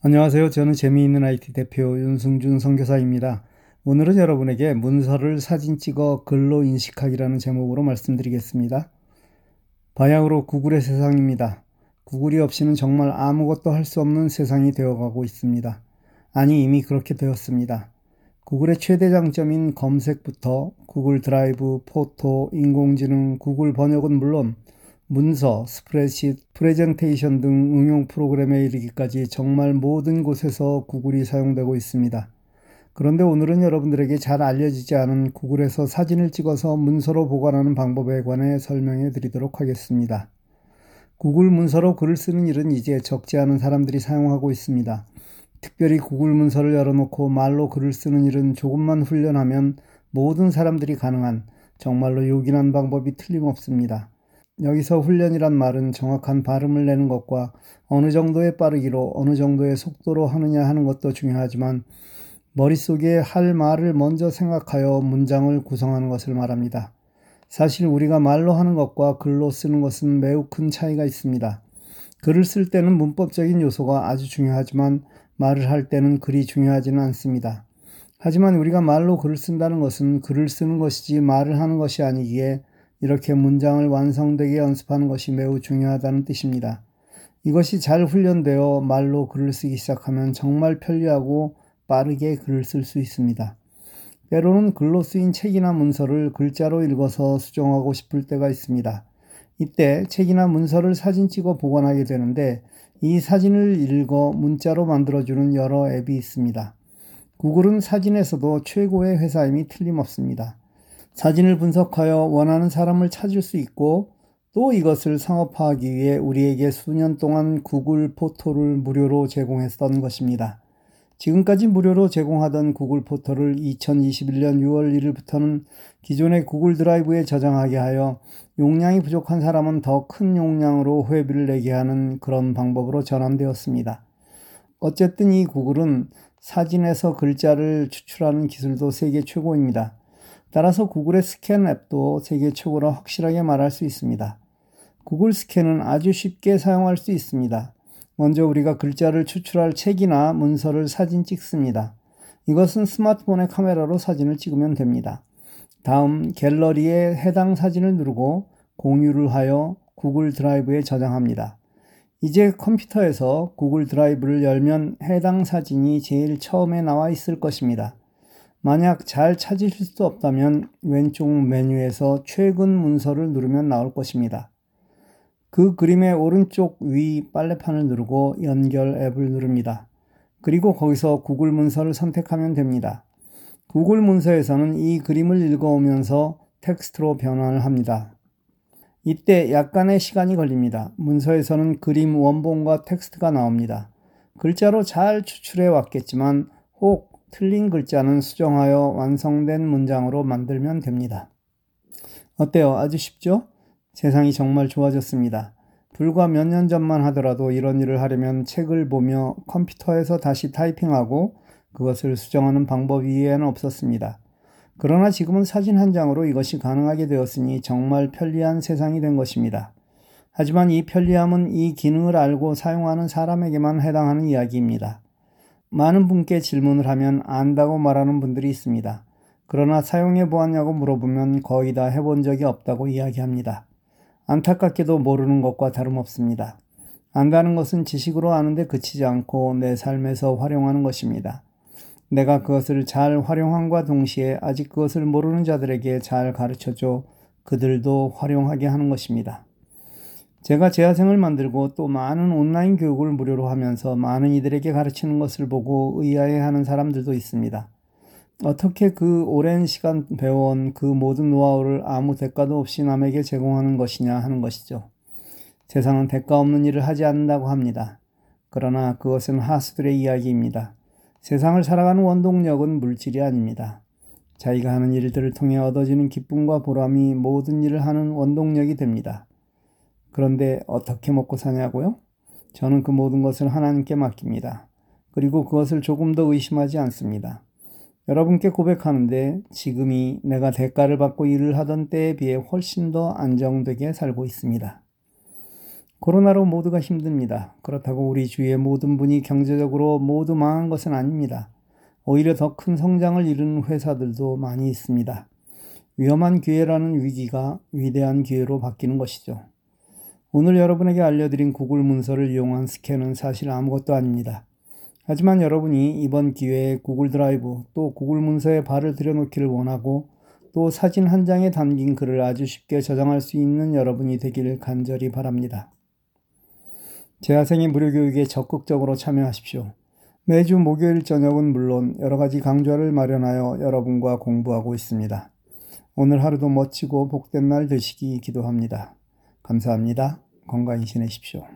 안녕하세요. 저는 재미있는 IT 대표 윤승준 선교사입니다. 오늘은 여러분에게 문서를 사진 찍어 글로 인식하기라는 제목으로 말씀드리겠습니다. 바야흐로 구글의 세상입니다. 구글이 없이는 정말 아무것도 할 수 없는 세상이 되어가고 있습니다. 아니, 이미 그렇게 되었습니다. 구글의 최대 장점인 검색부터 구글 드라이브, 포토, 인공지능, 구글 번역은 물론 문서, 스프레드시트, 프레젠테이션 등 응용 프로그램에 이르기까지 정말 모든 곳에서 구글이 사용되고 있습니다. 그런데 오늘은 여러분들에게 잘 알려지지 않은 구글에서 사진을 찍어서 문서로 보관하는 방법에 관해 설명해 드리도록 하겠습니다. 구글 문서로 글을 쓰는 일은 이제 적지 않은 사람들이 사용하고 있습니다. 특별히 구글 문서를 열어놓고 말로 글을 쓰는 일은 조금만 훈련하면 모든 사람들이 가능한 정말로 요긴한 방법이 틀림없습니다. 여기서 훈련이란 말은 정확한 발음을 내는 것과 어느 정도의 빠르기로 어느 정도의 속도로 하느냐 하는 것도 중요하지만 머릿속에 할 말을 먼저 생각하여 문장을 구성하는 것을 말합니다. 사실 우리가 말로 하는 것과 글로 쓰는 것은 매우 큰 차이가 있습니다. 글을 쓸 때는 문법적인 요소가 아주 중요하지만 말을 할 때는 글이 중요하지는 않습니다. 하지만 우리가 말로 글을 쓴다는 것은 글을 쓰는 것이지 말을 하는 것이 아니기에 이렇게 문장을 완성되게 연습하는 것이 매우 중요하다는 뜻입니다. 이것이 잘 훈련되어 말로 글을 쓰기 시작하면 정말 편리하고 빠르게 글을 쓸 수 있습니다. 때로는 글로 쓰인 책이나 문서를 글자로 읽어서 수정하고 싶을 때가 있습니다. 이때 책이나 문서를 사진 찍어 보관하게 되는데 이 사진을 읽어 문자로 만들어주는 여러 앱이 있습니다. 구글은 사진에서도 최고의 회사임이 틀림없습니다. 사진을 분석하여 원하는 사람을 찾을 수 있고 또 이것을 상업화하기 위해 우리에게 수년 동안 구글 포토를 무료로 제공했던 것입니다. 지금까지 무료로 제공하던 구글 포토를 2021년 6월 1일부터는 기존의 구글 드라이브에 저장하게 하여 용량이 부족한 사람은 더 큰 용량으로 회비를 내게 하는 그런 방법으로 전환되었습니다. 어쨌든 이 구글은 사진에서 글자를 추출하는 기술도 세계 최고입니다. 따라서 구글의 스캔 앱도 세계 최고로 확실하게 말할 수 있습니다. 구글 스캔은 아주 쉽게 사용할 수 있습니다. 먼저 우리가 글자를 추출할 책이나 문서를 사진 찍습니다. 이것은 스마트폰의 카메라로 사진을 찍으면 됩니다. 다음 갤러리에 해당 사진을 누르고 공유를 하여 구글 드라이브에 저장합니다. 이제 컴퓨터에서 구글 드라이브를 열면 해당 사진이 제일 처음에 나와 있을 것입니다. 만약 잘 찾으실 수 없다면 왼쪽 메뉴에서 최근 문서를 누르면 나올 것입니다. 그 그림의 오른쪽 위 빨래판을 누르고 연결 앱을 누릅니다. 그리고 거기서 구글 문서를 선택하면 됩니다. 구글 문서에서는 이 그림을 읽어오면서 텍스트로 변환을 합니다. 이때 약간의 시간이 걸립니다. 문서에서는 그림 원본과 텍스트가 나옵니다. 글자로 잘 추출해 왔겠지만 혹 틀린 글자는 수정하여 완성된 문장으로 만들면 됩니다. 어때요? 아주 쉽죠? 세상이 정말 좋아졌습니다. 불과 몇 년 전만 하더라도 이런 일을 하려면 책을 보며 컴퓨터에서 다시 타이핑하고 그것을 수정하는 방법 이외에는 없었습니다. 그러나 지금은 사진 한 장으로 이것이 가능하게 되었으니 정말 편리한 세상이 된 것입니다. 하지만 이 편리함은 이 기능을 알고 사용하는 사람에게만 해당하는 이야기입니다. 많은 분께 질문을 하면 안다고 말하는 분들이 있습니다. 그러나 사용해 보았냐고 물어보면 거의 다 해본 적이 없다고 이야기합니다. 안타깝게도 모르는 것과 다름없습니다. 안다는 것은 지식으로 아는데 그치지 않고 내 삶에서 활용하는 것입니다. 내가 그것을 잘 활용함과 동시에 아직 그것을 모르는 자들에게 잘 가르쳐줘 그들도 활용하게 하는 것입니다. 제가 재화생을 만들고 또 많은 온라인 교육을 무료로 하면서 많은 이들에게 가르치는 것을 보고 의아해하는 사람들도 있습니다. 어떻게 그 오랜 시간 배워온 그 모든 노하우를 아무 대가도 없이 남에게 제공하는 것이냐 하는 것이죠. 세상은 대가 없는 일을 하지 않는다고 합니다. 그러나 그것은 하수들의 이야기입니다. 세상을 살아가는 원동력은 물질이 아닙니다. 자기가 하는 일들을 통해 얻어지는 기쁨과 보람이 모든 일을 하는 원동력이 됩니다. 그런데 어떻게 먹고 사냐고요? 저는 그 모든 것을 하나님께 맡깁니다. 그리고 그것을 조금 더 의심하지 않습니다. 여러분께 고백하는데 지금이 내가 대가를 받고 일을 하던 때에 비해 훨씬 더 안정되게 살고 있습니다. 코로나로 모두가 힘듭니다. 그렇다고 우리 주위의 모든 분이 경제적으로 모두 망한 것은 아닙니다. 오히려 더 큰 성장을 이루는 회사들도 많이 있습니다. 위험한 기회라는 위기가 위대한 기회로 바뀌는 것이죠. 오늘 여러분에게 알려드린 구글 문서를 이용한 스캔은 사실 아무것도 아닙니다. 하지만 여러분이 이번 기회에 구글 드라이브 또 구글 문서에 발을 들여놓기를 원하고 또 사진 한 장에 담긴 글을 아주 쉽게 저장할 수 있는 여러분이 되기를 간절히 바랍니다. 재학생의 무료 교육에 적극적으로 참여하십시오. 매주 목요일 저녁은 물론 여러 가지 강좌를 마련하여 여러분과 공부하고 있습니다. 오늘 하루도 멋지고 복된 날 되시기 기도합니다. 감사합니다. 건강히 지내십시오.